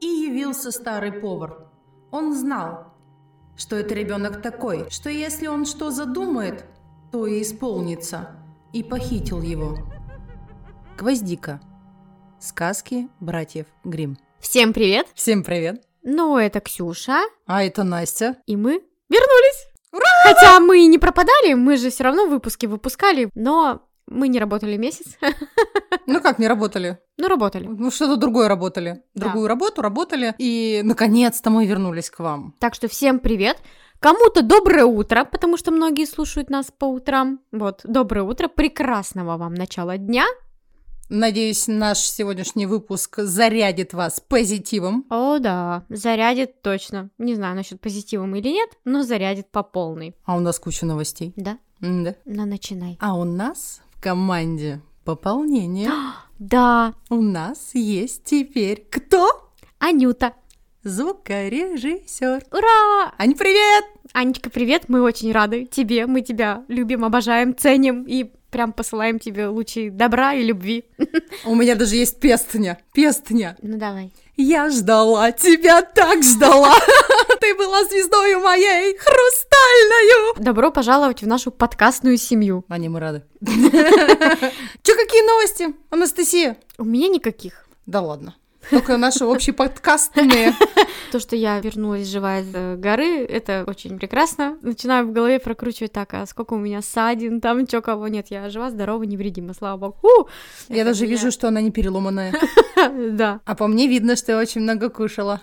И явился старый повар. Он знал, что это ребенок такой, что если он что задумает, то и исполнится, и похитил его. Гвоздика. Сказки братьев Грим. Всем привет! Всем привет! Ну, это Ксюша, А это Настя. и мы вернулись! Ура! Хотя мы и не пропадали, мы же все равно выпуски выпускали, но мы не работали месяц. Ну как, не работали? Ну, работали. Ну что-то другое работали. Да. Другую работу работали. И наконец-то мы вернулись к вам. Так что всем привет. Кому-то доброе утро, потому что многие слушают нас по утрам. Вот, доброе утро, прекрасного вам начала дня. Надеюсь, наш сегодняшний выпуск зарядит вас позитивом. О, да, зарядит точно. Не знаю насчет позитивом или нет, но зарядит по полной. А у нас куча новостей. Да? М-да. Ну, начинай. А у нас команде пополнение. Да, У нас есть теперь кто? Анюта. Звукорежиссер. Ура! Ань, привет! Анечка, привет, мы очень рады тебе, мы тебя любим, обожаем, ценим и прям посылаем тебе лучи добра и любви. У меня даже есть пестня. Пестня. Ну, давай. Я ждала тебя, так ждала. Ты была звездою моей, хрустальною. Добро пожаловать в нашу подкастную семью. Аня, мы рады. Че, какие новости, Анастасия? У меня никаких. Да ладно. Только наши общие подкастные. То, что я вернулась живая с э, горы, это очень прекрасно. Начинаю в голове прокручивать так, а сколько у меня ссадин, там чё, кого нет. Я жива, здорова, невредима, слава богу. У! Я Это даже меня- вижу, что она не переломанная. Да, А по мне видно, что я очень много кушала.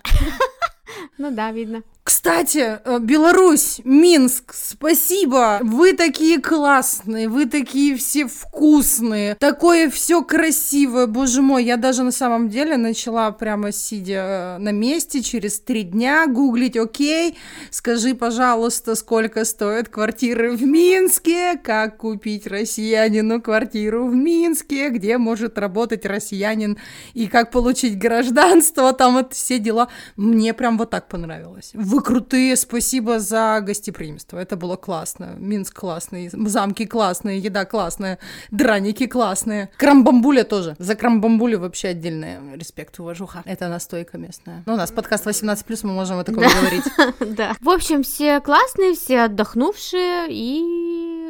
Ну да, видно. Кстати, э, Беларусь, Минск, спасибо! Вы такие классные, вы такие все вкусные, такое все красивое, боже мой, я даже на самом деле начала прямо сидя э, на месте через три дня гуглить, окей, скажи, пожалуйста, сколько стоят квартиры в Минске, как купить россиянину квартиру в Минске, где может работать россиянин и как получить гражданство, там вот все дела. Мне прям вот так понравилось. Вы крутые, спасибо за гостеприимство. Это было классно. Минск классный, замки классные, еда классная, драники классные. Крамбамбуля тоже. За крамбамбулю вообще отдельный респект, уважуха. Это настойка местная. Ну, у нас подкаст 18+, мы можем о таком Да. говорить. Да. В общем, все классные, все отдохнувшие и...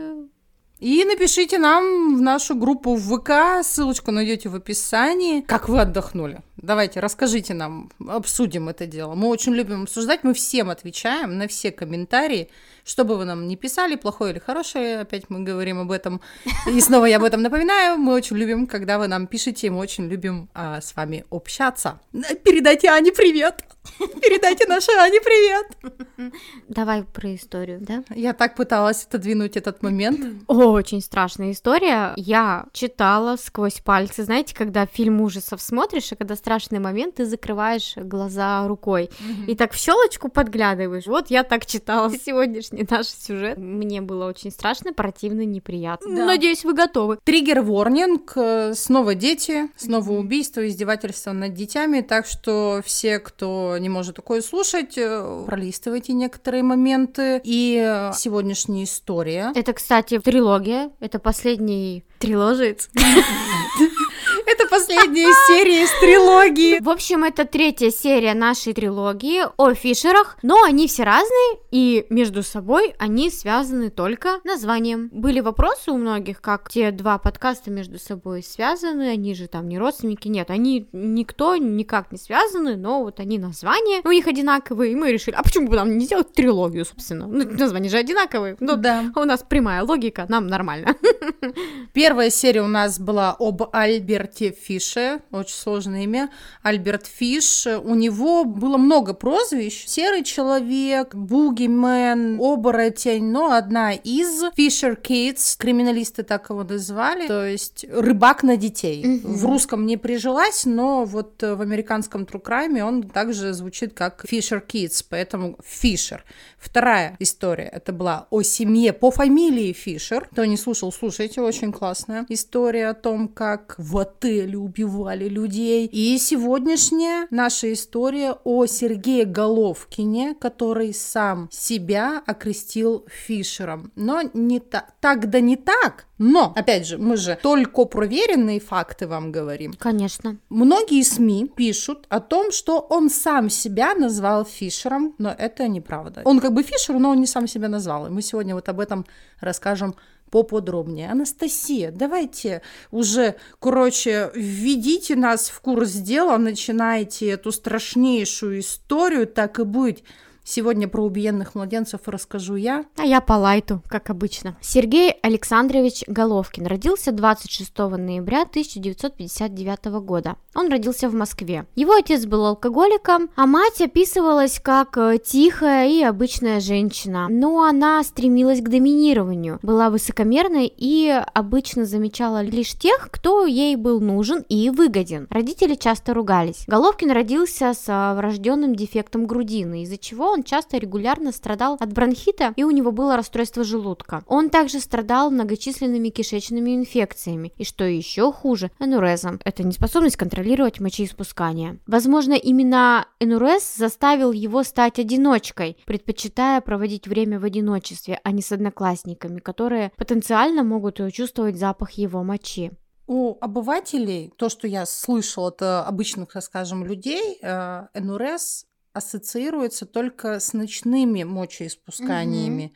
И напишите нам в нашу группу в ВК, ссылочку найдете в описании, как вы отдохнули. Давайте, расскажите нам, обсудим это дело. Мы очень любим обсуждать, мы всем отвечаем на все комментарии, что бы вы нам не писали, плохое или хорошее, опять мы говорим об этом. И снова я об этом напоминаю, мы очень любим, когда вы нам пишете, мы очень любим а, с вами общаться. Передайте Ане привет! Передайте нашей Ане привет! Давай про историю, да? Я так пыталась отодвинуть этот момент. Очень страшная история. Я читала сквозь пальцы. Знаете, когда фильм ужасов смотришь, и когда страшный момент, ты закрываешь глаза рукой. И так в щелочку подглядываешь. Вот я так читала сегодняшний наш сюжет. Мне было очень страшно, противно, неприятно. Да. Надеюсь, вы готовы. Триггер ворнинг, э, снова дети, снова убийство, издевательство над детьми, так что все, кто не может такое слушать, э, пролистывайте некоторые моменты. И сегодняшняя история. Это, кстати, трилогия. Это последний триложец. Это последняя серия из трилогии. В общем, это третья серия нашей трилогии о Фишерах, но они все разные, и между собой они связаны только названием. Были вопросы у многих, как те два подкаста между собой связаны, они же там не родственники, нет, они никто никак не связаны, но вот они названия, у них одинаковые, и мы решили, а почему бы нам не сделать трилогию, собственно? Ну, названия же одинаковые, ну, да. у нас прямая логика, нам нормально. Первая серия у нас была об Альберте Фише, очень сложное имя, Альберт Фиш, у него было много прозвищ, серый человек, бугимен, оборотень, но одна из Фишер Кейтс, криминалисты так его назвали, то есть рыбак на детей. Mm-hmm. В русском не прижилась, но вот в американском True Crime он также звучит как Фишер Kids, поэтому Фишер. Вторая история, это была о семье по фамилии Фишер. Кто не слушал, слушайте, очень классная история о том, как в отеле убивали людей. И сегодняшняя наша история о Сергее Головкине, который сам себя окрестил Фишером. Но не так, так да не так, но, опять же, мы же только проверенные факты вам говорим. Конечно. Многие СМИ пишут о том, что он сам себя назвал Фишером, но это неправда. Он как бы Фишер, но он не сам себя назвал. И мы сегодня вот об этом расскажем поподробнее. Анастасия, давайте уже, короче, введите нас в курс дела, начинайте эту страшнейшую историю, так и быть. Сегодня про убиенных младенцев расскажу я. А я по лайту, как обычно. Сергей Александрович Головкин родился 26 ноября 1959 года. Он родился в Москве. Его отец был алкоголиком, а мать описывалась как э, тихая и обычная женщина. Но она стремилась к доминированию, была высокомерной и обычно замечала лишь тех, кто ей был нужен и выгоден. Родители часто ругались. Головкин родился с э, врожденным дефектом грудины, из-за чего он часто регулярно страдал от бронхита и у него было расстройство желудка. Он также страдал многочисленными кишечными инфекциями и, что еще хуже, энурезом. Это неспособность контролировать мочеиспускание. Возможно, именно энурез заставил его стать одиночкой, предпочитая проводить время в одиночестве, а не с одноклассниками, которые потенциально могут чувствовать запах его мочи. У обывателей, то, что я слышала от обычных, так скажем, людей, э, НРС ассоциируется только с ночными мочеиспусканиями. Угу.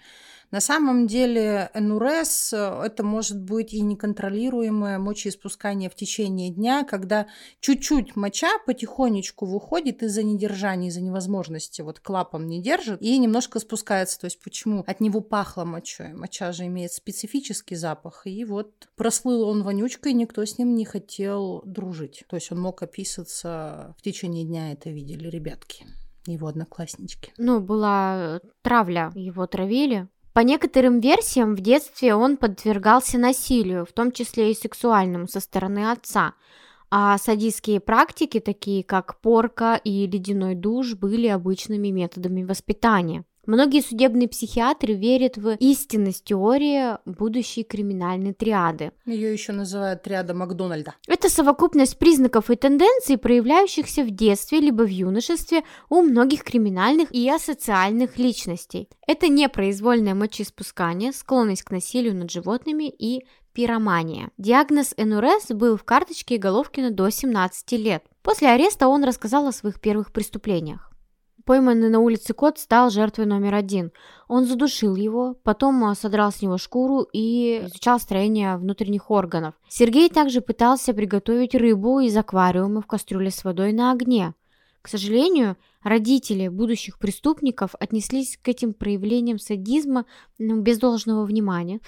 На самом деле НУРС э, это может быть и неконтролируемое мочеиспускание в течение дня, когда чуть-чуть моча потихонечку выходит из-за недержания, из-за невозможности, вот клапан не держит и немножко спускается. То есть почему? От него пахло мочой. Моча же имеет специфический запах, и вот прослыл он вонючкой, никто с ним не хотел дружить. То есть он мог описываться в течение дня, это видели ребятки его однокласснички. Ну, была травля, его травили. По некоторым версиям, в детстве он подвергался насилию, в том числе и сексуальному, со стороны отца. А садистские практики, такие как порка и ледяной душ, были обычными методами воспитания. Многие судебные психиатры верят в истинность теории будущей криминальной триады. Ее еще называют триада Макдональда. Это совокупность признаков и тенденций, проявляющихся в детстве либо в юношестве у многих криминальных и асоциальных личностей. Это непроизвольное мочеиспускание, склонность к насилию над животными и пиромания. Диагноз НРС был в карточке Головкина до 17 лет. После ареста он рассказал о своих первых преступлениях. Пойманный на улице кот стал жертвой номер один. Он задушил его, потом а, содрал с него шкуру и изучал строение внутренних органов. Сергей также пытался приготовить рыбу из аквариума в кастрюле с водой на огне. К сожалению, родители будущих преступников отнеслись к этим проявлениям садизма ну, без должного внимания.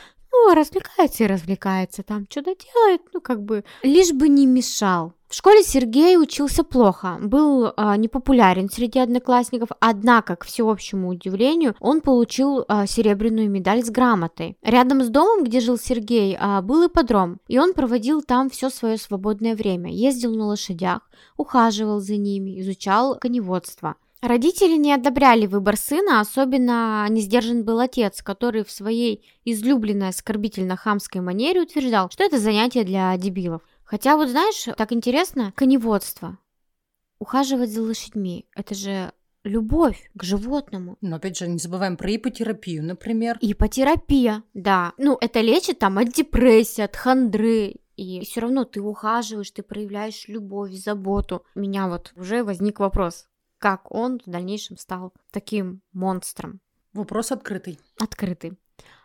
Ну, развлекается и развлекается, там что-то делает, ну, как бы, лишь бы не мешал. В школе Сергей учился плохо, был а, непопулярен среди одноклассников, однако, к всеобщему удивлению, он получил а, серебряную медаль с грамотой. Рядом с домом, где жил Сергей, а, был ипподром, и он проводил там все свое свободное время, ездил на лошадях, ухаживал за ними, изучал коневодство. Родители не одобряли выбор сына, особенно не сдержан был отец, который в своей излюбленной оскорбительно-хамской манере утверждал, что это занятие для дебилов. Хотя вот знаешь, так интересно, коневодство. Ухаживать за лошадьми, это же любовь к животному. Но опять же, не забываем про ипотерапию, например. Ипотерапия, да. Ну, это лечит там от депрессии, от хандры, и все равно ты ухаживаешь, ты проявляешь любовь, заботу. У меня вот уже возник вопрос, как он в дальнейшем стал таким монстром? Вопрос открытый. Открытый.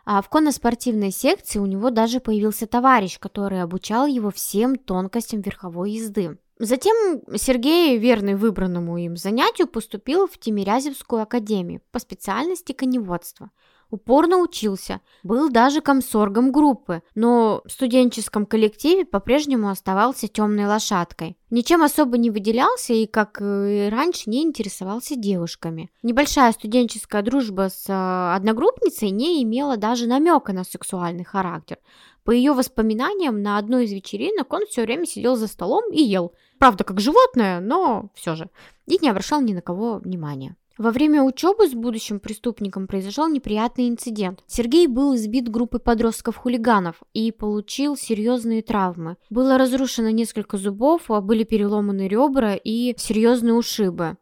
А в конно-спортивной секции у него даже появился товарищ, который обучал его всем тонкостям верховой езды. Затем Сергей, верный выбранному им занятию, поступил в Тимирязевскую академию по специальности коневодства – упорно учился, был даже комсоргом группы, но в студенческом коллективе по-прежнему оставался темной лошадкой. Ничем особо не выделялся и, как и раньше, не интересовался девушками. Небольшая студенческая дружба с э, одногруппницей не имела даже намека на сексуальный характер. По ее воспоминаниям, на одной из вечеринок он все время сидел за столом и ел. Правда, как животное, но все же. И не обращал ни на кого внимания. Во время учебы с будущим преступником произошел неприятный инцидент. Сергей был избит группой подростков-хулиганов и получил серьезные травмы. Было разрушено несколько зубов, а были переломаны ребра и серьезные ушибы.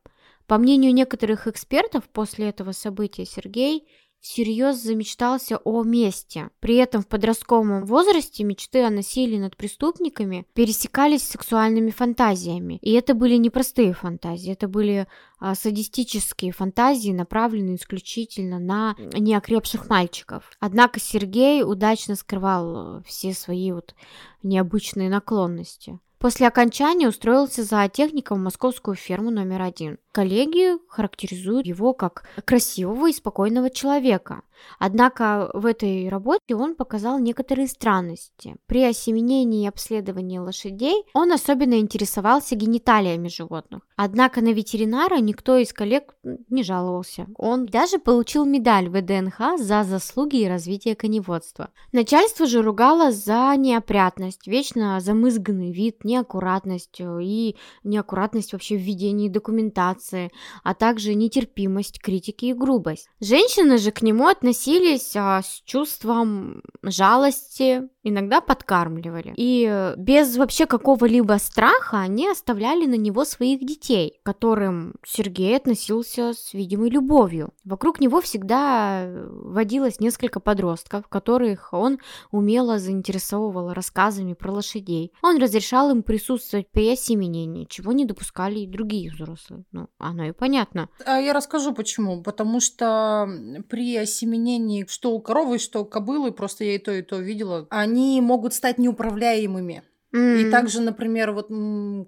По мнению некоторых экспертов, после этого события Сергей всерьез замечтался о мести. При этом в подростковом возрасте мечты о насилии над преступниками пересекались с сексуальными фантазиями. И это были не простые фантазии, это были а, садистические фантазии, направленные исключительно на неокрепших мальчиков. Однако Сергей удачно скрывал э, все свои вот необычные наклонности. После окончания устроился за техником в московскую ферму номер один. Коллеги характеризуют его как красивого и спокойного человека. Однако в этой работе он показал некоторые странности. При осеменении и обследовании лошадей он особенно интересовался гениталиями животных. Однако на ветеринара никто из коллег не жаловался. Он даже получил медаль ВДНХ за заслуги и развитие коневодства. Начальство же ругало за неопрятность, вечно замызганный вид, неаккуратность и неаккуратность вообще в ведении документации информации, а также нетерпимость, критики и грубость. Женщины же к нему относились а, с чувством жалости, иногда подкармливали. И э, без вообще какого-либо страха они оставляли на него своих детей, которым Сергей относился с видимой любовью. Вокруг него всегда э, водилось несколько подростков, которых он умело заинтересовывал рассказами про лошадей. Он разрешал им присутствовать при осеменении, чего не допускали и другие взрослые. Ну, оно и понятно. А я расскажу почему. Потому что при осеменении что у коровы, что у кобылы, просто я и то, и то видела, они могут стать неуправляемыми. Mm-hmm. И также, например, вот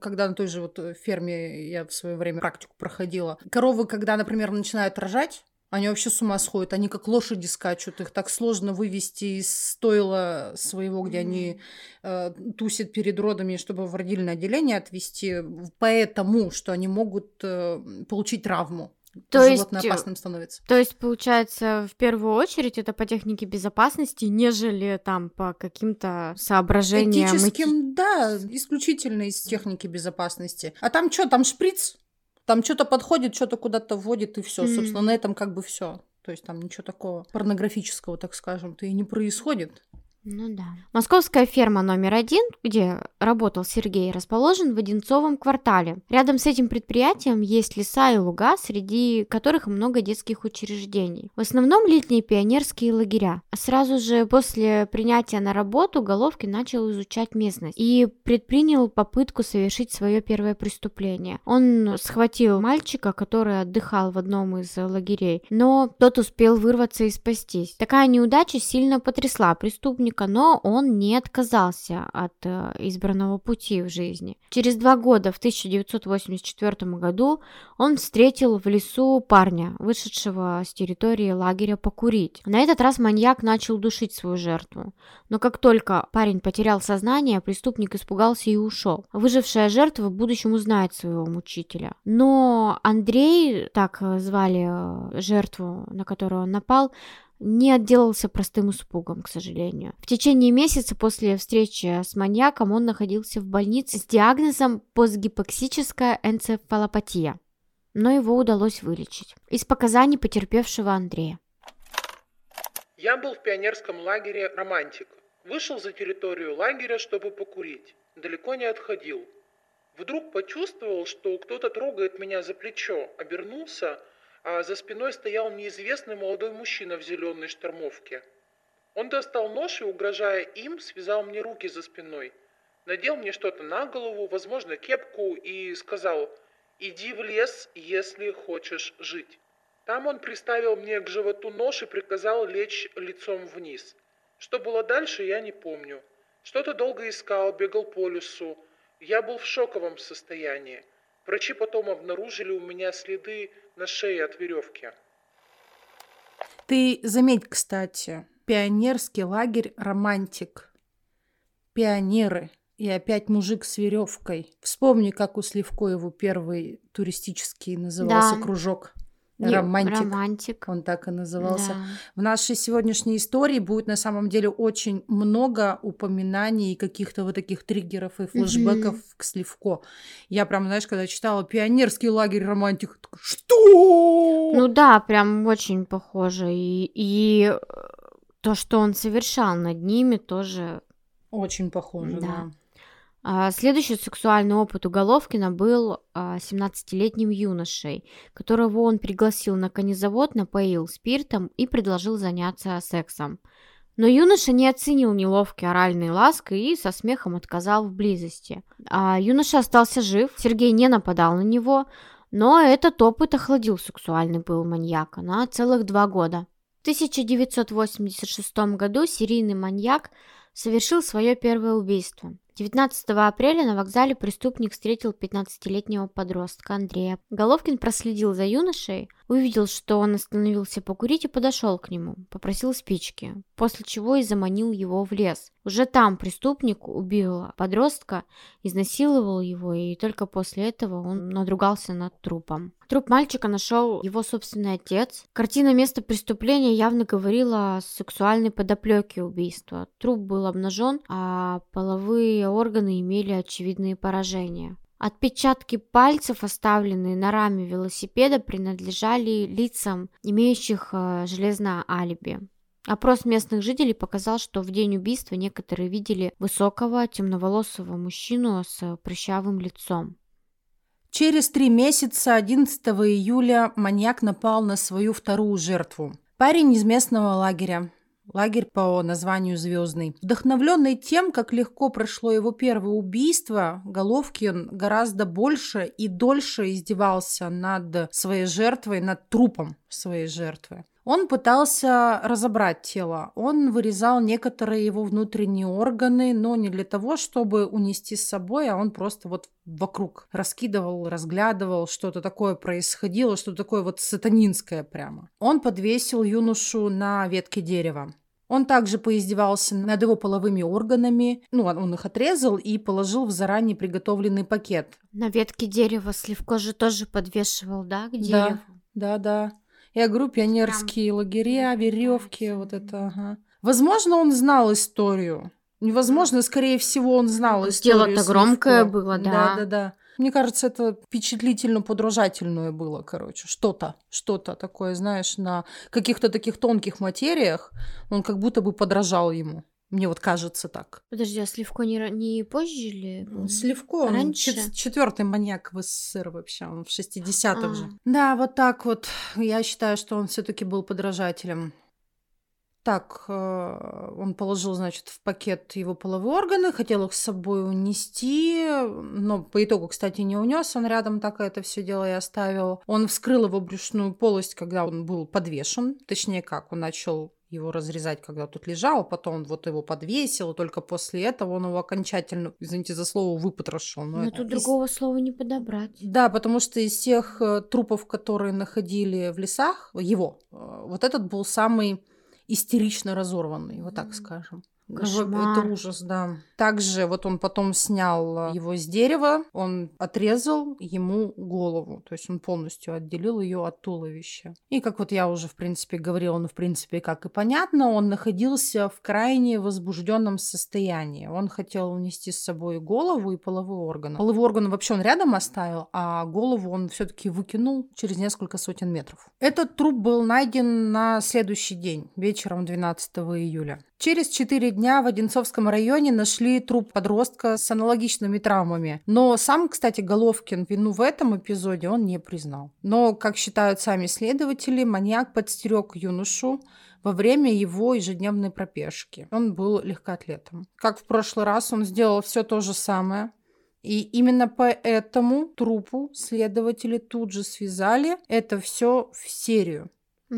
когда на той же вот ферме я в свое время практику проходила, коровы, когда, например, начинают рожать, они вообще с ума сходят, они как лошади скачут, их так сложно вывести из стойла своего, где они э, тусят перед родами, чтобы в родильное отделение отвезти, поэтому, что они могут э, получить травму. То животное есть, опасным становится. То есть, получается, в первую очередь это по технике безопасности, нежели там по каким-то соображениям. Этическим, да, исключительно из техники безопасности. А там что, там шприц? Там что-то подходит, что-то куда-то вводит, и все. Mm-hmm. Собственно, на этом как бы все. То есть там ничего такого порнографического, так скажем-то, и не происходит. Ну да. Московская ферма номер один, где работал Сергей, расположен в Одинцовом квартале. Рядом с этим предприятием есть леса и луга, среди которых много детских учреждений. В основном летние пионерские лагеря. Сразу же после принятия на работу Головкин начал изучать местность и предпринял попытку совершить свое первое преступление. Он схватил мальчика, который отдыхал в одном из лагерей, но тот успел вырваться и спастись. Такая неудача сильно потрясла преступника художника, но он не отказался от э, избранного пути в жизни. Через два года, в 1984 году, он встретил в лесу парня, вышедшего с территории лагеря покурить. На этот раз маньяк начал душить свою жертву. Но как только парень потерял сознание, преступник испугался и ушел. Выжившая жертва в будущем узнает своего мучителя. Но Андрей, так звали э, жертву, на которую он напал, не отделался простым испугом, к сожалению. В течение месяца после встречи с маньяком он находился в больнице с диагнозом постгипоксическая энцефалопатия, но его удалось вылечить. Из показаний потерпевшего Андрея. Я был в пионерском лагере «Романтик». Вышел за территорию лагеря, чтобы покурить. Далеко не отходил. Вдруг почувствовал, что кто-то трогает меня за плечо. Обернулся – а за спиной стоял неизвестный молодой мужчина в зеленой штормовке. Он достал нож и, угрожая им, связал мне руки за спиной. Надел мне что-то на голову, возможно, кепку, и сказал «Иди в лес, если хочешь жить». Там он приставил мне к животу нож и приказал лечь лицом вниз. Что было дальше, я не помню. Что-то долго искал, бегал по лесу. Я был в шоковом состоянии. Врачи потом обнаружили у меня следы на шее от веревки. Ты заметь, кстати, пионерский лагерь «Романтик». Пионеры. И опять мужик с веревкой. Вспомни, как у Сливко его первый туристический назывался Да. кружок. Не, Романтик. Романтик. Он так и назывался. Да. В нашей сегодняшней истории будет на самом деле очень много упоминаний и каких-то вот таких триггеров и флешбеков к Сливко. Я прям, знаешь, когда читала «Пионерский лагерь романтик», такая, что? Ну да, прям очень похоже. И, и э, то, что он совершал над ними, тоже Очень похоже, Да. да. А, Следующий сексуальный опыт у Головкина был а, 17-летним юношей, которого он пригласил на конезавод, напоил спиртом и предложил заняться сексом. Но юноша не оценил неловкие оральные ласки и со смехом отказал в близости. А юноша остался жив, Сергей не нападал на него, но этот опыт охладил сексуальный пыл маньяка на целых два года. В 1986 году серийный маньяк совершил свое первое убийство. 19 апреля на вокзале преступник встретил 15-летнего подростка Андрея. Головкин проследил за юношей, увидел, что он остановился покурить и подошел к нему, попросил спички, после чего и заманил его в лес. Уже там преступник убил подростка, изнасиловал его, и только после этого он надругался над трупом. Труп мальчика нашел его собственный отец. Картина места преступления явно говорила о сексуальной подоплеке убийства. Труп был обнажен, а половые органы имели очевидные поражения. Отпечатки пальцев, оставленные на раме велосипеда, принадлежали лицам, имеющих э, железное алиби. Опрос местных жителей показал, что в день убийства некоторые видели высокого темноволосого мужчину с прыщавым лицом. Через три месяца, 11 июля, маньяк напал на свою вторую жертву. Парень из местного лагеря. Лагерь по названию «Звездный». Вдохновленный тем, как легко прошло его первое убийство, Головкин гораздо больше и дольше издевался над своей жертвой, над трупом своей жертвы. Он пытался разобрать тело. Он вырезал некоторые его внутренние органы, но не для того, чтобы унести с собой, а он просто вот вокруг раскидывал, разглядывал, что-то такое происходило, что-то такое вот сатанинское прямо. Он подвесил юношу на ветке дерева. Он также поиздевался над его половыми органами. Ну, он их отрезал и положил в заранее приготовленный пакет. На ветке дерева Сливко же тоже подвешивал, да, к дереву? Да, да. Я говорю, пионерские лагеря, веревки, вот это. ага. Возможно, он знал историю. Невозможно, скорее всего, он знал историю. Дело-то громкое было, да. Да, да, да. Мне кажется, это впечатлительно подражательное было, короче. Что-то, что-то такое, знаешь, на каких-то таких тонких материях он как будто бы подражал ему. Мне вот кажется так. Подожди, а Сливко не, не позже ли? Сливко, он Раньше? чет- четвертый маньяк в СССР вообще, он в 60-х А. же. Да, вот так вот. Я считаю, что он все-таки был подражателем. Так, э, он положил, значит, в пакет его половые органы, хотел их с собой унести, но по итогу, кстати, не унес, он рядом так это все дело и оставил. Он вскрыл его брюшную полость, когда он был подвешен, точнее как, он начал его разрезать, когда тут лежал, потом он вот его подвесил, и только после этого он его окончательно, извините за слово, выпотрошил. Но Ну, это тут из- другого слова не подобрать. да, потому что из всех э, трупов, которые находили в лесах, его, э, вот этот был самый истерично разорванный, вот так скажем. Кошмар. Это ужас, да. Также вот он потом снял э, его с дерева, он отрезал ему голову, то есть он полностью отделил ее от туловища. И как вот я уже, в принципе, говорила, ну, в принципе, как и понятно, он находился в крайне возбужденном состоянии. Он хотел унести с собой голову и половой орган. Половой орган вообще он рядом оставил, а голову он все-таки выкинул через несколько сотен метров. Этот труп был найден на следующий день, вечером 12 июля. Через четыре дня в Одинцовском районе нашли труп подростка с аналогичными травмами. Но сам, кстати, Головкин вину в этом эпизоде он не признал. Но, как считают сами следователи, маньяк подстерег юношу во время его ежедневной пробежки. Он был легкоатлетом. Как в прошлый раз, он сделал все то же самое. И именно поэтому трупу следователи тут же связали это все в серию.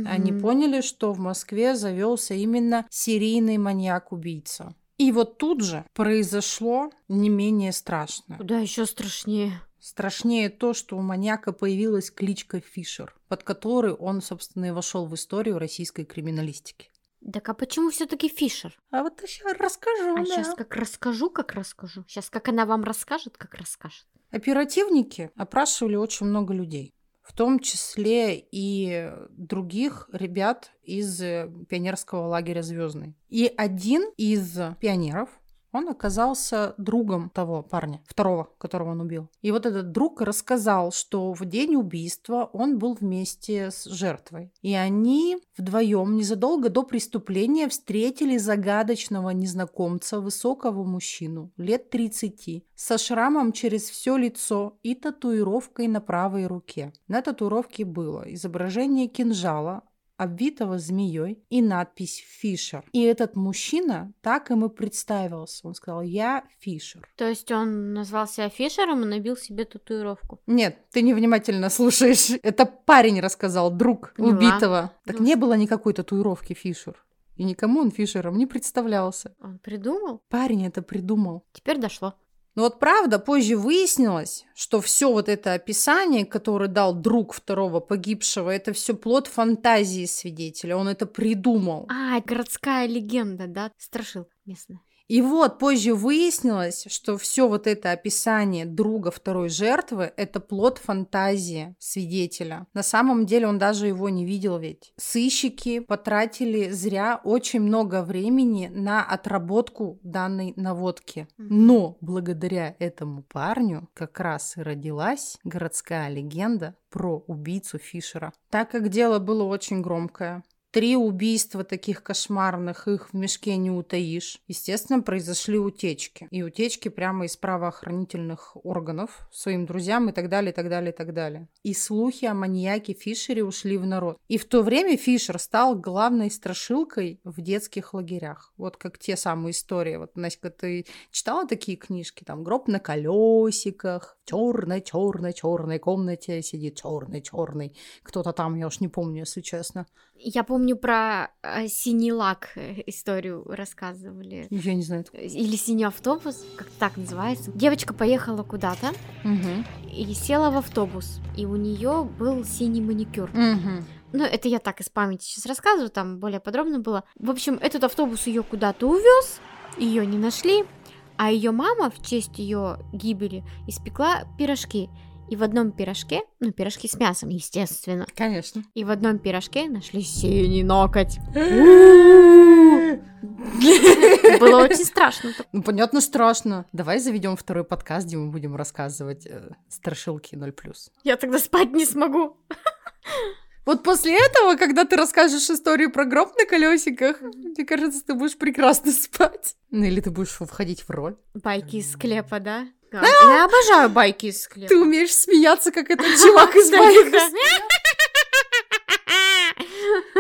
Они поняли, что в Москве завелся именно серийный маньяк-убийца. И вот тут же произошло не менее страшное. Куда еще страшнее? Страшнее то, что у маньяка появилась кличка Фишер, под которой он, собственно, и вошел в историю российской криминалистики. Так а почему все-таки Фишер? А вот сейчас расскажу. А да. сейчас как расскажу, как расскажу. Сейчас как она вам расскажет, как расскажет. Оперативники опрашивали очень много людей, в том числе и других ребят из э, пионерского лагеря Звездный. И один из пионеров, он оказался другом того парня, второго, которого он убил. И вот этот друг рассказал, что в день убийства он был вместе с жертвой. И они вдвоем незадолго до преступления встретили загадочного незнакомца, высокого мужчину, лет 30, со шрамом через все лицо и татуировкой на правой руке. На татуировке было изображение кинжала, обвитого змеей и надпись «Фишер». И этот мужчина так им и представился. Он сказал «Я Фишер». То есть он назвал себя Фишером и набил себе татуировку. Нет, ты невнимательно слушаешь. Это парень рассказал, друг Поняла. убитого. Так Ну, не было никакой татуировки Фишер. И никому он Фишером не представлялся. Он придумал? Парень это придумал. Теперь дошло. Но вот правда, позже выяснилось, что все вот это описание, которое дал друг второго погибшего, это все плод фантазии свидетеля. Он это придумал. А, городская легенда, да? Страшил местная. И вот позже выяснилось, что все вот это описание друга второй жертвы – это плод фантазии свидетеля. На самом деле он даже его не видел ведь. Сыщики потратили зря очень много времени на отработку данной наводки. Но благодаря этому парню как раз и родилась городская легенда про убийцу Фишера. Так как дело было очень громкое, Три убийства таких кошмарных, их в мешке не утаишь. Естественно, произошли утечки. И утечки прямо из правоохранительных органов своим друзьям и так далее, и так далее, и так далее. И слухи о маньяке Фишере ушли в народ. И в то время Фишер стал главной страшилкой в детских лагерях. Вот как те самые истории. Вот, Настя, ты читала такие книжки? Там «Гроб на колесиках», черной, черной, черной комнате сидит черный, черный. Кто-то там, я уж не помню, если честно. Я помню про э, синий лак э, историю рассказывали. Я не знаю. Или синий автобус, как так называется. Девочка поехала куда-то Мгм. и села в автобус. И у нее был синий маникюр. Мгм. Ну, это я так из памяти сейчас рассказываю, там более подробно было. В общем, этот автобус ее куда-то увез, ее не нашли, а ее мама в честь ее гибели испекла пирожки. И в одном пирожке, ну, пирожки с мясом, естественно, Конечно. и в одном пирожке нашли синий ноготь. Было очень страшно. Ну, понятно, страшно. Давай заведем второй подкаст, где мы будем рассказывать э, страшилки 0+. Я тогда спать не смогу. Вот после этого, когда ты расскажешь историю про гроб на колесиках, мне кажется, ты будешь прекрасно спать. Ну, или ты будешь входить в роль. Байки из склепа, да? Да, Я обожаю байки из склепа. Ты умеешь смеяться, как этот чувак из байка.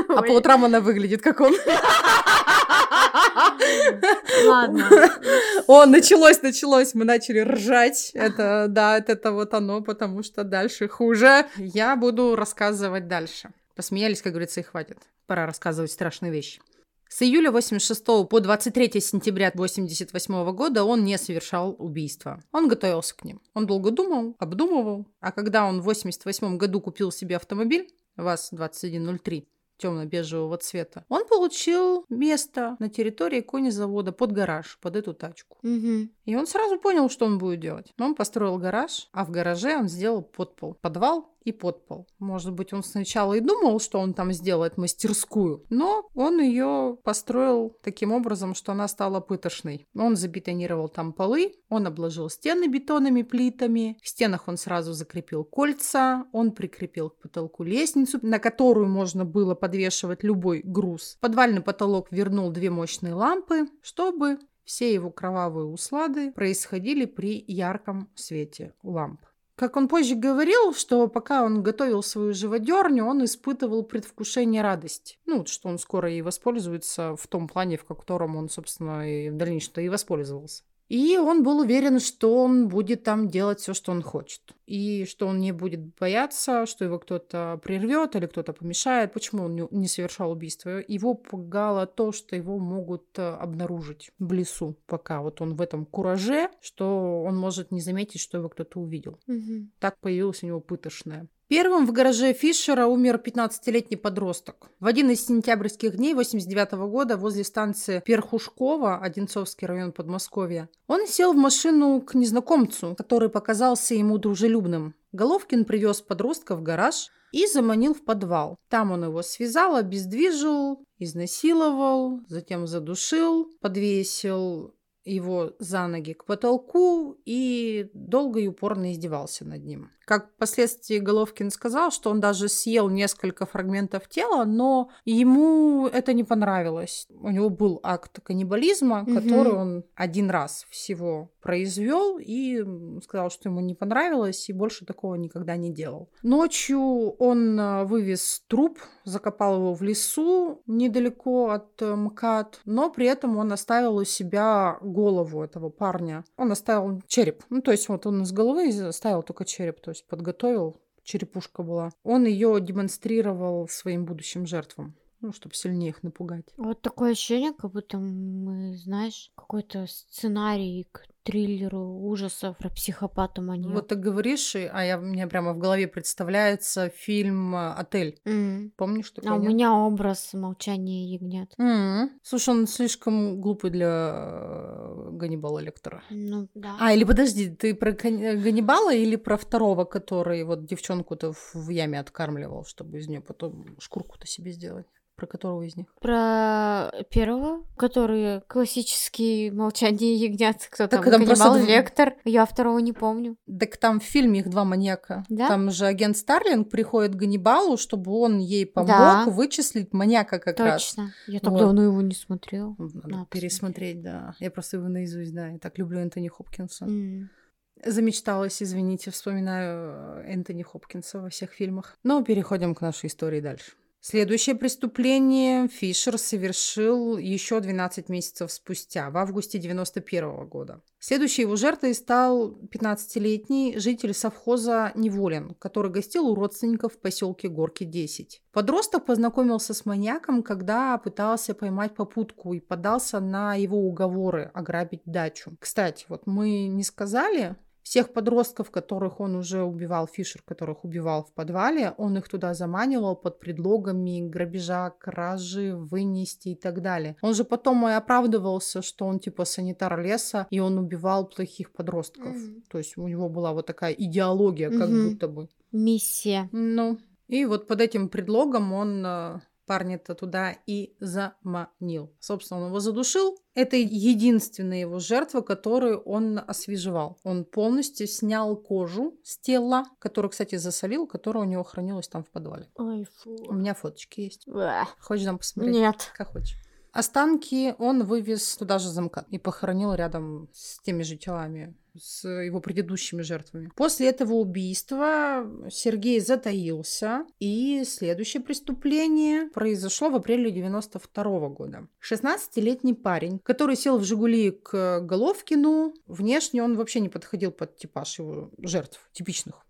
А по утрам она выглядит, как он. Ладно. О, началось, началось. Мы начали ржать. Это, да, это вот оно, потому что дальше хуже. Я буду рассказывать дальше. Посмеялись, как говорится, и хватит. Пора рассказывать страшные вещи. С июля 86 по 23 сентября 88 года он не совершал убийства. Он готовился к ним. Он долго думал, обдумывал. А когда он в 88 году купил себе автомобиль ВАЗ-2103, темно-бежевого цвета, он получил место на территории конезавода под гараж, под эту тачку. Мгм. И он сразу понял, что он будет делать. Он построил гараж, а в гараже он сделал подпол, подвал и подпол. Может быть, он сначала и думал, что он там сделает мастерскую, но он ее построил таким образом, что она стала пытошной. Он забетонировал там полы, он обложил стены бетонными плитами, в стенах он сразу закрепил кольца, он прикрепил к потолку лестницу, на которую можно было подвешивать любой груз. Подвальный потолок вернул две мощные лампы, чтобы все его кровавые услады происходили при ярком свете ламп. Как он позже говорил, что пока он готовил свою живодерню, он испытывал предвкушение радости. Ну, что он скоро ей воспользуется в том плане, в котором он, собственно, и в дальнейшем-то и воспользовался. И он был уверен, что он будет там делать все, что он хочет. И что он не будет бояться, что его кто-то прервет или кто-то помешает. Почему он не совершал убийство? Его пугало то, что его могут э, обнаружить в лесу, пока вот он в этом кураже, что он может не заметить, что его кто-то увидел. Мгм. Так появилась у него пытошная. Первым в гараже Фишера умер 15-летний подросток. В один из сентябрьских дней 89 года возле станции Перхушкова, Одинцовский район Подмосковья, он сел в машину к незнакомцу, который показался ему дружелюбным. Головкин привез подростка в гараж и заманил в подвал. Там он его связал, обездвижил, изнасиловал, затем задушил, подвесил его за ноги к потолку и долго и упорно издевался над ним. Как впоследствии Головкин сказал, что он даже съел несколько фрагментов тела, но ему это не понравилось. У него был акт каннибализма, Мгм. который он один раз всего произвел и сказал, что ему не понравилось, и больше такого никогда не делал. Ночью он а, вывез труп, закопал его в лесу недалеко от э, МКАД, но при этом он оставил у себя голову этого парня. Он оставил череп. Ну, то есть вот он из головы оставил только череп, то есть подготовил, черепушка была. Он ее демонстрировал своим будущим жертвам, ну, чтобы сильнее их напугать. Вот такое ощущение, как будто мы, знаешь, какой-то сценарий к триллеру ужасов про психопата маньяка. Вот ты говоришь, а я, меня прямо в голове представляется фильм э, «Отель». М. Помнишь такой? А у меня образ молчания ягнят. М. Слушай, он слишком глупый для э, Ганнибала Лектора. Ну, да. А, или подожди, ты про э, Ганнибала или про второго, который вот девчонку-то в яме откармливал, чтобы из нее потом шкурку-то себе сделать? Про которого из них? Про первого, который классический молчание ягнят. Кто Так там? там просто дв- Лектор. Я второго не помню. Так там в фильме их два маньяка. Да? Там же агент Старлинг приходит к Ганнибалу, чтобы он ей помог Да. вычислить маньяка как раз. Точно. Я так Вот. давно его не смотрела. Надо Надо пересмотреть, да. Я просто его наизусть, да. Я так люблю Энтони Хопкинса. М. Замечталась, извините, вспоминаю э, Энтони Хопкинса во всех фильмах. Но переходим к нашей истории дальше. Следующее преступление Фишер совершил еще 12 месяцев спустя, в августе 91 года. Следующей его жертвой стал 15-летний житель совхоза Неволин, который гостил у родственников в поселке Горки 10. Подросток познакомился с маньяком, когда пытался поймать попутку и подался на его уговоры ограбить дачу. Кстати, вот мы не сказали, всех подростков, которых он уже убивал, Фишер, которых убивал в подвале, он их туда заманивал под предлогами грабежа, кражи, вынести и так далее. Он же потом и оправдывался, что он типа санитар леса, и он убивал плохих подростков. Мгм. То есть у него была вот такая идеология, как Мгм. будто бы. Миссия. Ну, и вот под этим предлогом он э, парня-то туда и заманил. Собственно, он его задушил. Это единственная его жертва, которую он освежевал. Он полностью снял кожу с тела, которую, кстати, засолил, которая у него хранилась там в подвале. Ой, У фу. меня фоточки есть. Бэ. Хочешь нам посмотреть? Нет. Как хочешь. Останки он вывез туда же замка и похоронил рядом с теми же телами, с его предыдущими жертвами. После этого убийства Сергей затаился, и следующее преступление произошло в апреле 92 года. 16-летний парень, который сел в «Жигули» к Головкину, внешне он вообще не подходил под типаж его жертв, типичных.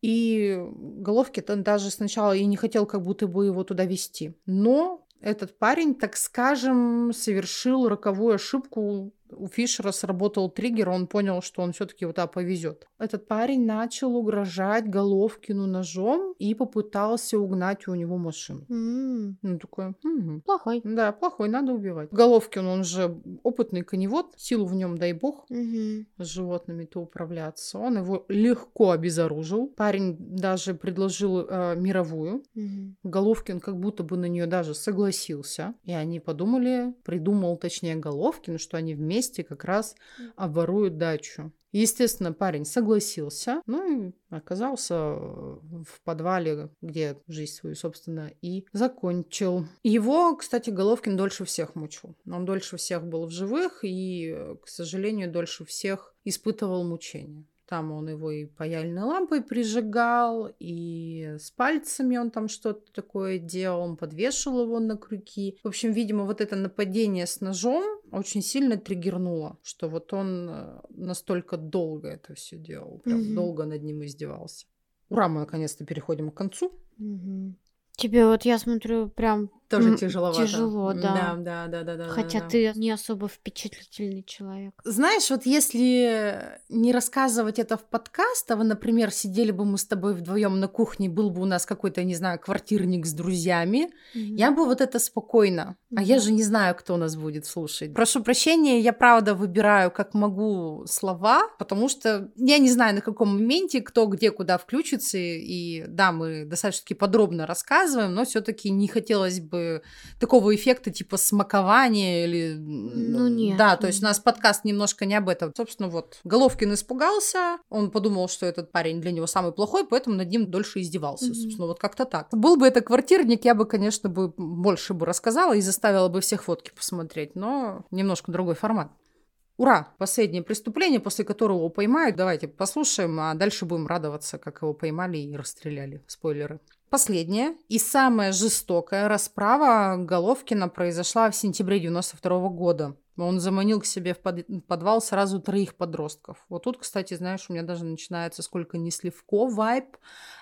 И Головки-то даже сначала и не хотел как будто бы его туда вести. Но этот парень, так скажем, совершил роковую ошибку, у Фишера сработал триггер, он понял, что он все-таки вот так повезет. Этот парень начал угрожать Головкину ножом и попытался угнать у него машину. М, Ну, такой, «Мгм». Плохой. да, плохой, надо убивать. Головкин, он же опытный коневод, силу в нем, дай бог, Мгм. с животными-то управляться. Он его легко обезоружил. Парень даже предложил э, мировую. Мгм. Головкин как будто бы на нее даже согласился. И они подумали, придумал точнее Головкин, что они вместе как раз оборуют дачу. Естественно, парень согласился, ну и оказался э, в подвале, где жизнь свою, собственно, и закончил. Его, кстати, Головкин дольше всех мучил. Он дольше всех был в живых и, э, к сожалению, дольше всех испытывал мучения. Там он его и паяльной лампой прижигал, и с пальцами он там что-то такое делал, он подвешивал его на крюки. В общем, видимо, вот это нападение с ножом очень сильно триггернуло, что вот он э, настолько долго это все делал, прям Мгм. долго над ним издевался. Ура, мы наконец-то переходим к концу. Мгм. Тебе вот, я смотрю, прям Тоже тяжеловато. тяжело, да. Да, да, да, да, да. Хотя да. ты не особо впечатлительный человек. Знаешь, вот если не рассказывать это в подкаст, а вы, например, сидели бы мы с тобой вдвоем на кухне, был бы у нас какой-то, не знаю, квартирник с друзьями, Мгм. я бы вот это спокойно. А я же не знаю, кто нас будет слушать. Прошу прощения, я правда выбираю как могу слова, потому что я не знаю, на каком моменте кто где куда включится. И да, мы достаточно подробно рассказываем, но все-таки не хотелось бы такого эффекта типа смакования или... Ну, нет. Да, то есть у нас подкаст немножко не об этом. Собственно, вот Головкин испугался, он подумал, что этот парень для него самый плохой, поэтому над ним дольше издевался. Мгм. Собственно, вот как-то так. Был бы это квартирник, я бы, конечно, бы больше бы рассказала и заставила бы всех фотки посмотреть, но немножко другой формат. Ура! Последнее преступление, после которого его поймают. Давайте послушаем, а дальше будем радоваться, как его поймали и расстреляли. Спойлеры. Последняя и самая жестокая расправа Головкина произошла в сентябре 92 года. Он заманил к себе в под- подвал сразу троих подростков. Вот тут, кстати, знаешь, у меня даже начинается сколько не Сливко вайп,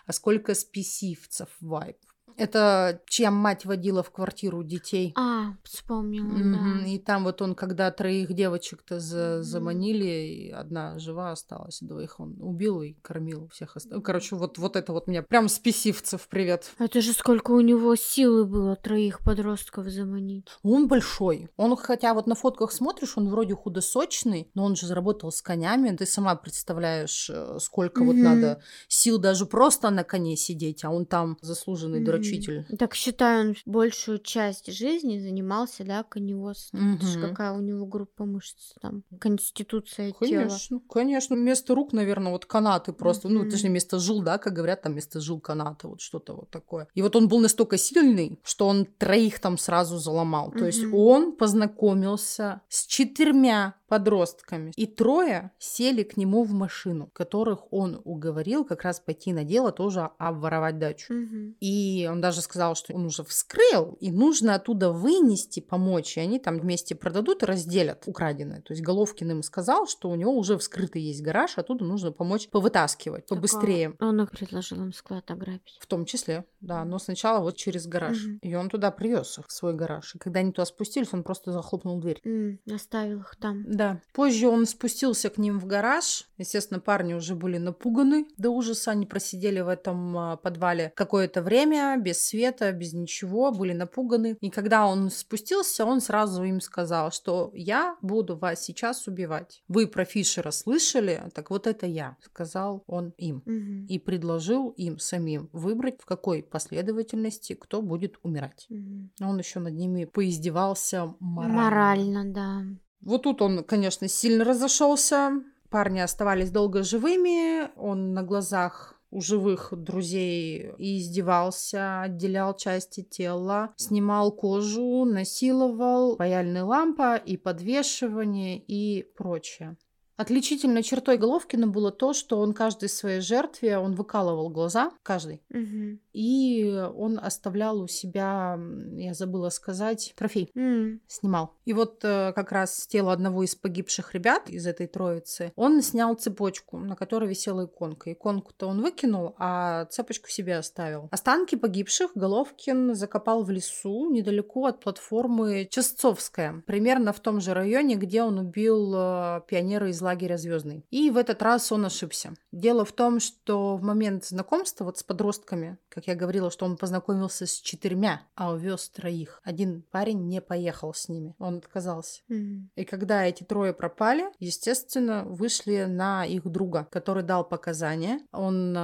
а сколько спесивцев вайп. Это чья мать водила в квартиру детей. А, вспомнила, Мгм. да. И там вот он, когда троих девочек-то за- Мгм. заманили, и одна жива осталась, двоих он убил и кормил всех остальных. Короче, вот, вот это вот мне прям спесивцев привет. Это же сколько у него силы было троих подростков заманить. Он большой. Он, хотя вот на фотках смотришь, он вроде худосочный, но он же заработал с конями. Ты сама представляешь, э, сколько вот Мгм. надо сил даже просто на коне сидеть, а он там заслуженный Мгм. Дрочитель. Так считаю, он большую часть жизни занимался, да, коневодством. Это ж Мгм. какая у него группа мышц там, конституция тела. Конечно, конечно. Вместо рук, наверное, вот канаты просто. Ну, Мгм. точнее, вместо жил, да, как говорят, там вместо жил канаты, вот что-то вот такое. И вот он был настолько сильный, что он троих там сразу заломал. То есть он познакомился с четырьмя подростками. И трое сели к нему в машину, которых он уговорил как раз пойти на дело тоже обворовать дачу. Мгм. И он даже сказал, что он уже вскрыл, и нужно оттуда вынести, помочь, и они там вместе продадут и разделят украденное. То есть Головкин им сказал, что у него уже вскрытый есть гараж, оттуда нужно помочь повытаскивать побыстрее. Так, Он предложил им склад ограбить. В том числе, да, но сначала вот через гараж. Мгм. И он туда привез их, в свой гараж. И когда они туда спустились, он просто захлопнул дверь. М, оставил их там. Да. Позже он спустился к ним в гараж. Естественно, парни уже были напуганы до ужаса. Они просидели в этом а, подвале какое-то время, без света, без ничего, были напуганы. И когда он спустился, он сразу им сказал, что я буду вас сейчас убивать. Вы про Фишера слышали? Так вот это я, сказал он им. Мгм. И предложил им самим выбрать, в какой последовательности кто будет умирать. Мгм. Он еще над ними поиздевался морально. Морально, да. Вот тут он, конечно, сильно разошелся. Парни оставались долго живыми. Он на глазах у живых друзей и издевался, отделял части тела, снимал кожу, насиловал, паяльная лампа и подвешивание и прочее. Отличительной чертой Головкина было то, что он каждой своей жертве, он выкалывал глаза, каждый, Мгм. и он оставлял у себя, я забыла сказать, трофей. М. Снимал. И вот э, как раз с тела одного из погибших ребят из этой троицы он снял цепочку, на которой висела иконка. Иконку-то он выкинул, а цепочку себе оставил. Останки погибших Головкин закопал в лесу недалеко от платформы Честцовская, примерно в том же районе, где он убил э, пионера из лагеря Звездный. И в этот раз он ошибся. Дело в том, что в момент знакомства вот с подростками, как я говорила, что он познакомился с четырьмя, а увез троих. Один парень не поехал с ними, он отказался. Мгм. И когда эти трое пропали, естественно, вышли на их друга, который дал показания. Он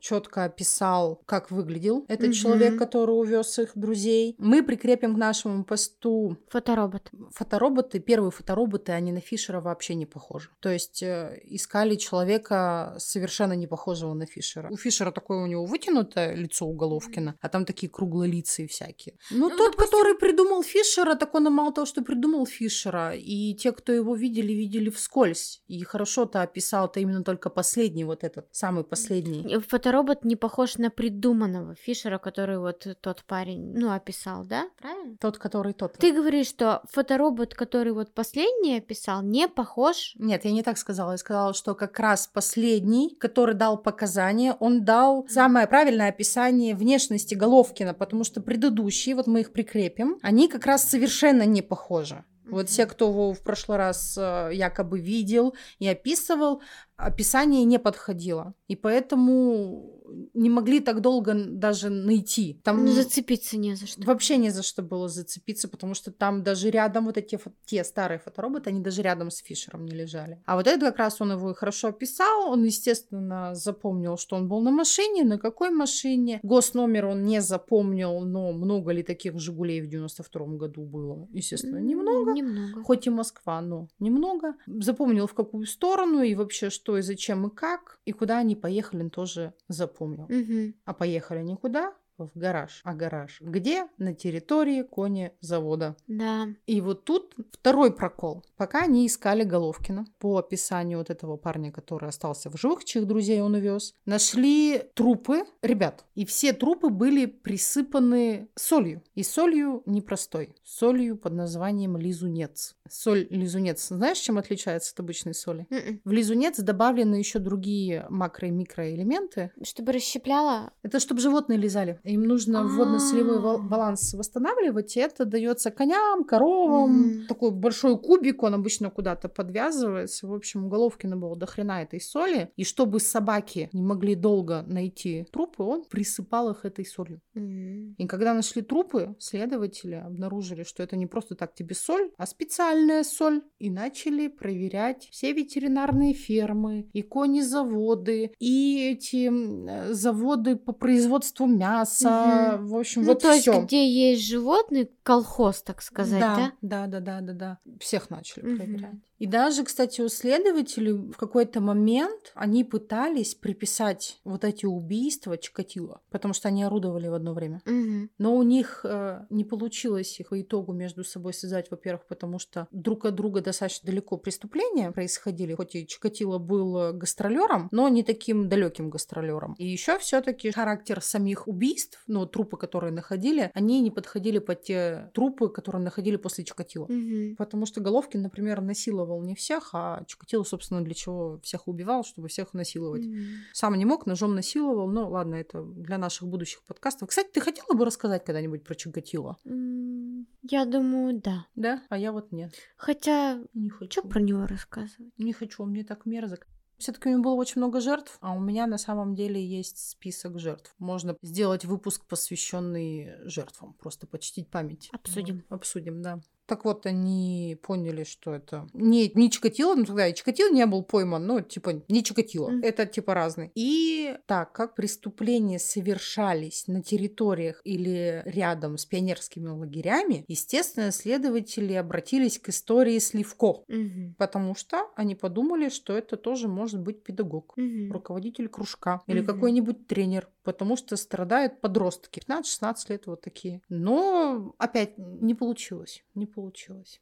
четко описал, как выглядел этот Мгм. человек, который увез их друзей. Мы прикрепим к нашему посту Фоторобот. фотороботы. Первые фотороботы, они на Фишера вообще не похожи. То есть э, искали человека совершенно не похожего на Фишера. У Фишера такое у него вытянутое лицо у Головкина, а там такие круглолицые всякие. Ну, Ну, тот, допустим- который придумал Фишера, так он мало того, что придумал Фишера, и те, кто его видели, видели вскользь. И хорошо-то описал-то именно только последний, вот этот, самый последний. Фоторобот не похож на придуманного Фишера, который вот тот парень, ну, описал, да? Правильно? Тот, который тот. Ты говоришь, что фоторобот, который вот последний описал, не похож? Нет, я не так сказала. Я сказала, что как раз последний, который дал показания, он дал самое правильное описание внешности Головкина, потому что предыдущие, вот мы их прикрепим, они как раз совершенно не похожи. Вот все, кто его в прошлый раз э, якобы видел и описывал, описание не подходило. И поэтому не могли так долго даже найти. Там Ну, зацепиться не за что. Вообще не за что было зацепиться, потому что там даже рядом вот эти те старые фотороботы, они даже рядом с Фишером не лежали. А вот этот как раз он его и хорошо описал, он, естественно, запомнил, что он был на машине, на какой машине. Госномер он не запомнил, но много ли таких «Жигулей» в 92 году было? Естественно, немного. Немного. Хоть и Москва, но немного. Запомнил, в какую сторону и вообще что и зачем и как. И куда они поехали, он тоже запомнил. Мгм. А поехали никуда, в гараж. А гараж где? На территории конезавода. Да. И вот тут второй прокол. Пока они искали Головкина, по описанию вот этого парня, который остался в живых, чьих друзей он увез, нашли трупы ребят. И все трупы были присыпаны солью. И солью непростой. Солью под названием лизунец. Соль лизунец. Знаешь, чем отличается от обычной соли? Мгм. В лизунец добавлены еще другие макро- и микроэлементы, Чтобы расщепляла. это чтобы животные лизали. Им нужно водно-солевой А. баланс восстанавливать, и это дается коням, коровам. Такой большой кубик, он обычно куда-то подвязывается. В общем, у Головкина было до хрена этой соли. И чтобы собаки не могли долго найти трупы, он присыпал их этой солью. И когда нашли трупы, следователи обнаружили, что это не просто так тебе соль, а специальная соль. И начали проверять все ветеринарные фермы, и конезаводы, и эти э, заводы по производству мяса. В общем, Ну, вот то есть, все. где есть животные, колхоз, так сказать, да? да, да, да, да, да. Всех начали проверять. И даже, кстати, у следователей в какой-то момент они пытались приписать вот эти убийства Чикатило, потому что они орудовали в одно время. Мгм. Но у них э, не получилось их по итогу между собой связать, во-первых, потому что друг от друга достаточно далеко преступления происходили, хоть и Чикатило был гастролером, но не таким далеким гастролером. И еще все-таки характер самих убийств, ну, трупы, которые находили, они не подходили под те трупы, которые находили после Чикатило. Мгм. Потому что Головкин, например, насиловал не всех, а Чикатило, собственно, для чего всех убивал, чтобы всех насиловать. Мгм. Сам не мог, ножом насиловал. Ну, ладно, это для наших будущих подкастов. Кстати, ты хотела бы рассказать когда-нибудь про Чикатило? Я думаю, да. Да? А я вот нет. Хотя, Не хочу. что про него рассказывать? Не хочу, он мне так мерзок. Все-таки у него было очень много жертв, а у меня на самом деле есть список жертв. Можно сделать выпуск, посвященный жертвам, просто почтить память. Обсудим. Обсудим, да. Так вот, они поняли, что это не, не Чикатило, ну тогда и Чикатило не был пойман, ну, типа, не Чикатило. Мгм. Это, типа, разные. И так как преступления совершались на территориях или рядом с пионерскими лагерями, естественно, следователи обратились к истории Сливко, Мгм. потому что они подумали, что это тоже может быть педагог Мгм. руководитель кружка или Мгм. какой-нибудь тренер, потому что страдают подростки, 15-16 лет вот такие. Но опять не получилось, не получилось.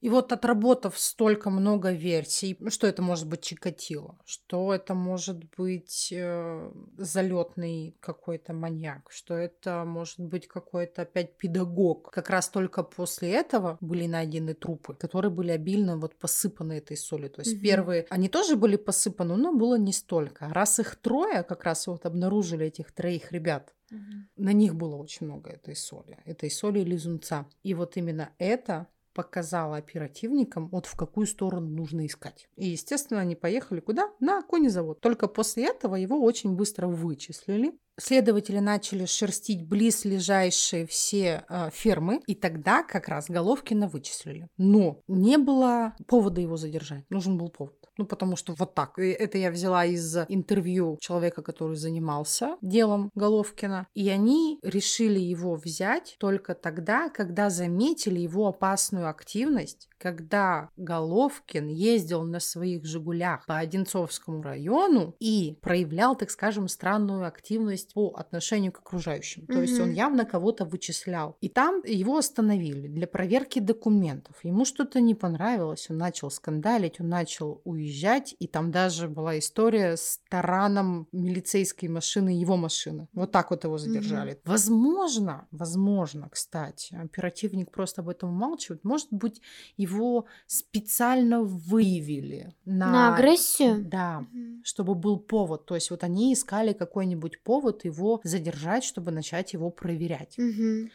И вот отработав столько много версий, что это может быть Чикатило, что это может быть э, залетный какой-то маньяк, что это может быть какой-то опять педагог. Как раз только после этого были найдены трупы, которые были обильно вот посыпаны этой солью. То есть угу. первые, они тоже были посыпаны, но было не столько. Раз их трое, как раз вот обнаружили этих троих ребят, угу. на них было очень много этой соли, этой соли лизунца. И вот именно это показала оперативникам, вот в какую сторону нужно искать. И, естественно, они поехали куда? На конезавод. Только после этого его очень быстро вычислили. Следователи начали шерстить близлежащие все э, фермы, и тогда как раз Головкина вычислили. Но не было повода его задержать. Нужен был повод. Ну, потому что вот так. И это я взяла из интервью человека, который занимался делом Головкина. И они решили его взять только тогда, когда заметили его опасную активность когда Головкин ездил на своих «Жигулях» по Одинцовскому району и проявлял, так скажем, странную активность по отношению к окружающим. Mm-hmm. То есть он явно кого-то вычислял. И там его остановили для проверки документов. Ему что-то не понравилось, он начал скандалить, он начал уезжать, и там даже была история с тараном милицейской машины, его машины. Вот так вот его задержали. Mm-hmm. Возможно, возможно, кстати, оперативник просто об этом умалчивает. Может быть, его специально выявили на, на агрессию. Да, угу. чтобы был повод. То есть вот они искали какой-нибудь повод его задержать, чтобы начать его проверять. Угу.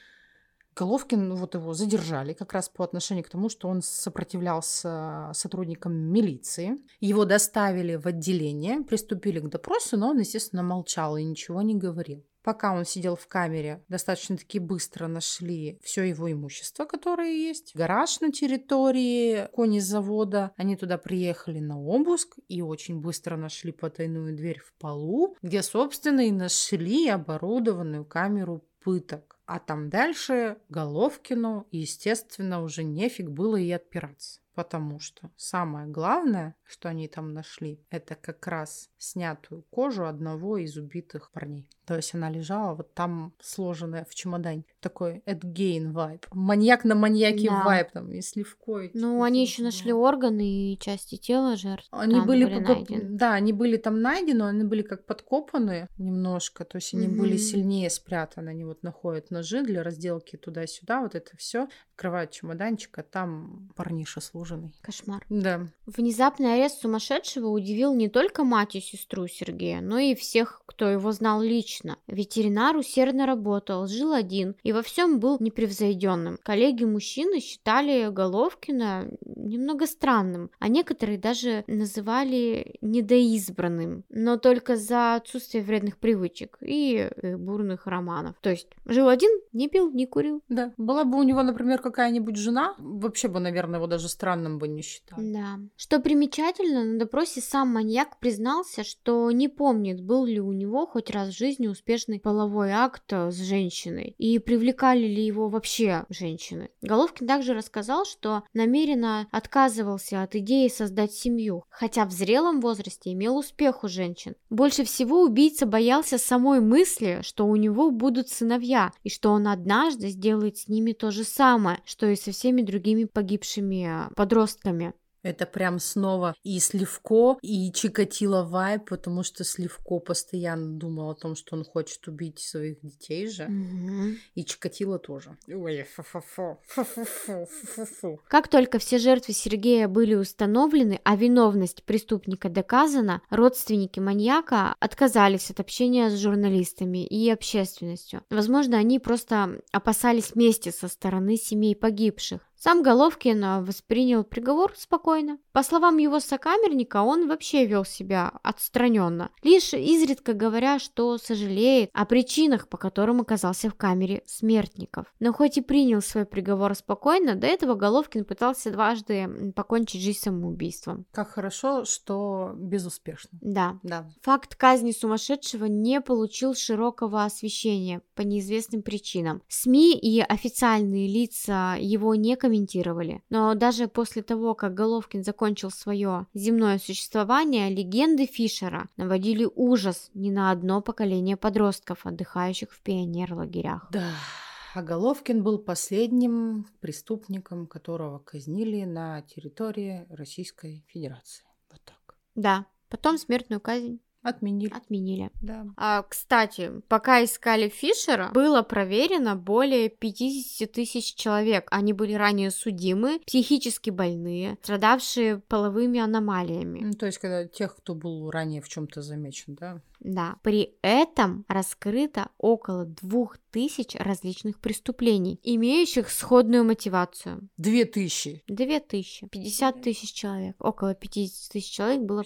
Головкин, ну, вот его задержали как раз по отношению к тому, что он сопротивлялся сотрудникам милиции. Его доставили в отделение, приступили к допросу, но он, естественно, молчал и ничего не говорил. Пока он сидел в камере, достаточно-таки быстро нашли все его имущество, которое есть. Гараж на территории конезавода. Они туда приехали на обыск и очень быстро нашли потайную дверь в полу, где, собственно, и нашли оборудованную камеру пыток. А там дальше Головкину, естественно, уже нефиг было и отпираться. Потому что самое главное, что они там нашли, это как раз снятую кожу одного из убитых парней. То есть она лежала вот там сложенная в чемодане. Такой Эдгейн вайп. Маньяк на маньяке да. вайп там и сливкой. Ну, они еще нашли органы и части тела жертв. Они были, были найдены. да, они были там найдены, они были как подкопаны немножко, то есть они mm-hmm. были сильнее спрятаны. Они вот находят ножи для разделки туда-сюда, вот это все открывают чемоданчик, а там парниша служенный. Кошмар. Да. Внезапный арест сумасшедшего удивил не только мать и сестру Сергея, но и всех, кто его знал лично. Ветеринар усердно работал, жил один и во всем был непревзойденным. Коллеги-мужчины считали Головкина немного странным, а некоторые даже называли недоизбранным, но только за отсутствие вредных привычек и э, бурных романов. То есть жил один, не пил, не курил. Да. Была бы у него, например, какая-нибудь жена, вообще бы, наверное, его даже странным бы не считал. Да. Что примечательно, на допросе сам маньяк признался, что не помнит, был ли у него хоть раз в жизни успешный половой акт с женщиной и привлекали ли его вообще женщины. Головкин также рассказал, что намеренно отказывался от идеи создать семью, хотя в зрелом возрасте имел успех у женщин. Больше всего убийца боялся самой мысли, что у него будут сыновья, и что он однажды сделает с ними то же самое, что и со всеми другими погибшими подростками. Это прям снова и Сливко, и Чикатило вайп, потому что Сливко постоянно думал о том, что он хочет убить своих детей же. Угу. И Чикатило тоже. Ой, фу -фу -фу. Фу -фу -фу -фу Как только все жертвы Сергея были установлены, а виновность преступника доказана, родственники маньяка отказались от общения с журналистами и общественностью. Возможно, они просто опасались мести со стороны семей погибших. Сам Головкин а, воспринял приговор спокойно. По словам его сокамерника, он вообще вел себя отстраненно, лишь изредка говоря, что сожалеет о причинах, по которым оказался в камере смертников. Но хоть и принял свой приговор спокойно, до этого Головкин пытался дважды покончить жизнь самоубийством. Как хорошо, что безуспешно. Да. Да. Факт казни сумасшедшего не получил широкого освещения по неизвестным причинам. СМИ и официальные лица его не комментировали. Но даже после того, как Головкин закончил свое земное существование, легенды Фишера наводили ужас не на одно поколение подростков, отдыхающих в пионер-лагерях. Да. А Головкин был последним преступником, которого казнили на территории Российской Федерации. Вот так. Да. Потом смертную казнь Отменили. отменили. Да. А, кстати, пока искали Фишера, было проверено более 50 тысяч человек. Они были ранее судимы, психически больные, страдавшие половыми аномалиями. Ну, то есть, когда тех, кто был ранее в чем-то замечен, да? Да. При этом раскрыто около двух тысяч различных преступлений, имеющих сходную мотивацию. Две тысячи. Две тысячи. 50 тысяч человек. Около 50 тысяч человек было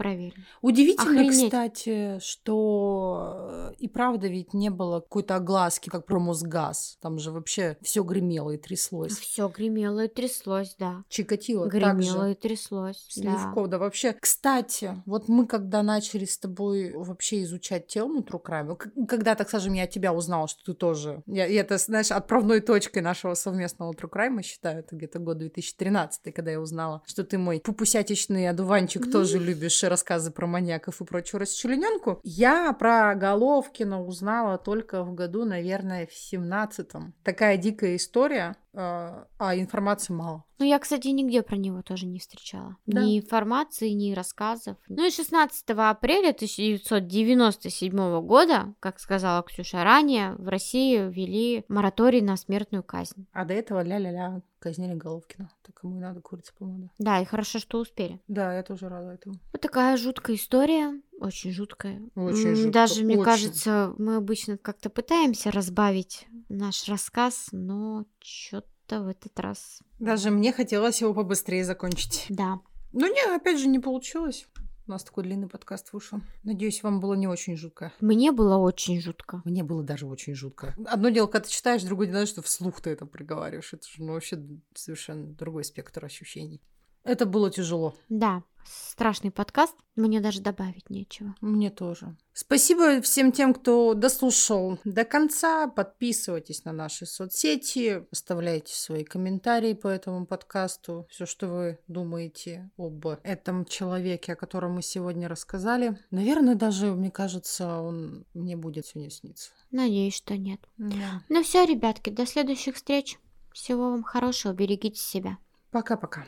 Проверено. Удивительно, Охренеть. кстати, что э, и правда ведь не было какой-то огласки, как про Мосгаз. Там же вообще все гремело и тряслось. Все гремело и тряслось, да. Чикатило Гремело также. и тряслось. да. Сливков, да. вообще. Кстати, вот мы когда начали с тобой вообще изучать тему к- когда, так скажем, я тебя узнала, что ты тоже... Я, и это, знаешь, отправной точкой нашего совместного Crime, считаю, это где-то год 2013, когда я узнала, что ты мой пупусятичный одуванчик тоже любишь рассказы про маньяков и прочую расчлененку. Я про Головкина узнала только в году, наверное, в 17-м. Такая дикая история, а информации мало. Ну, я, кстати, нигде про него тоже не встречала. Да. Ни информации, ни рассказов. Ну и 16 апреля 1997 года, как сказала Ксюша ранее, в России ввели мораторий на смертную казнь. А до этого ля-ля-ля казнили Головкина. Так ему и надо курица помада. Да, и хорошо, что успели. Да, я тоже рада этому. Вот такая жуткая история. Очень жуткая. Очень М, жутко, Даже, мне очень. кажется, мы обычно как-то пытаемся разбавить наш рассказ, но что-то в этот раз. Даже мне хотелось его побыстрее закончить. Да. Ну, не, опять же, не получилось. У нас такой длинный подкаст вышел. Надеюсь, вам было не очень жутко. Мне было очень жутко. Мне было даже очень жутко. Одно дело, когда ты читаешь, другое дело, что вслух ты это проговариваешь. Это же ну, вообще совершенно другой спектр ощущений. Это было тяжело. Да, страшный подкаст. Мне даже добавить нечего. Мне тоже. Спасибо всем тем, кто дослушал до конца. Подписывайтесь на наши соцсети, оставляйте свои комментарии по этому подкасту. Все, что вы думаете об этом человеке, о котором мы сегодня рассказали. Наверное, даже, мне кажется, он мне будет сегодня сниться. Надеюсь, что нет. Да. Ну все, ребятки, до следующих встреч. Всего вам хорошего, берегите себя. Пока-пока.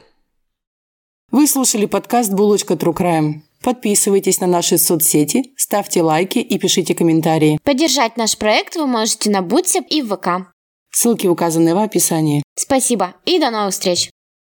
Вы слушали подкаст «Булочка True Crime». Подписывайтесь на наши соцсети, ставьте лайки и пишите комментарии. Поддержать наш проект вы можете на Бутсеп и в ВК. Ссылки указаны в описании. Спасибо и до новых встреч!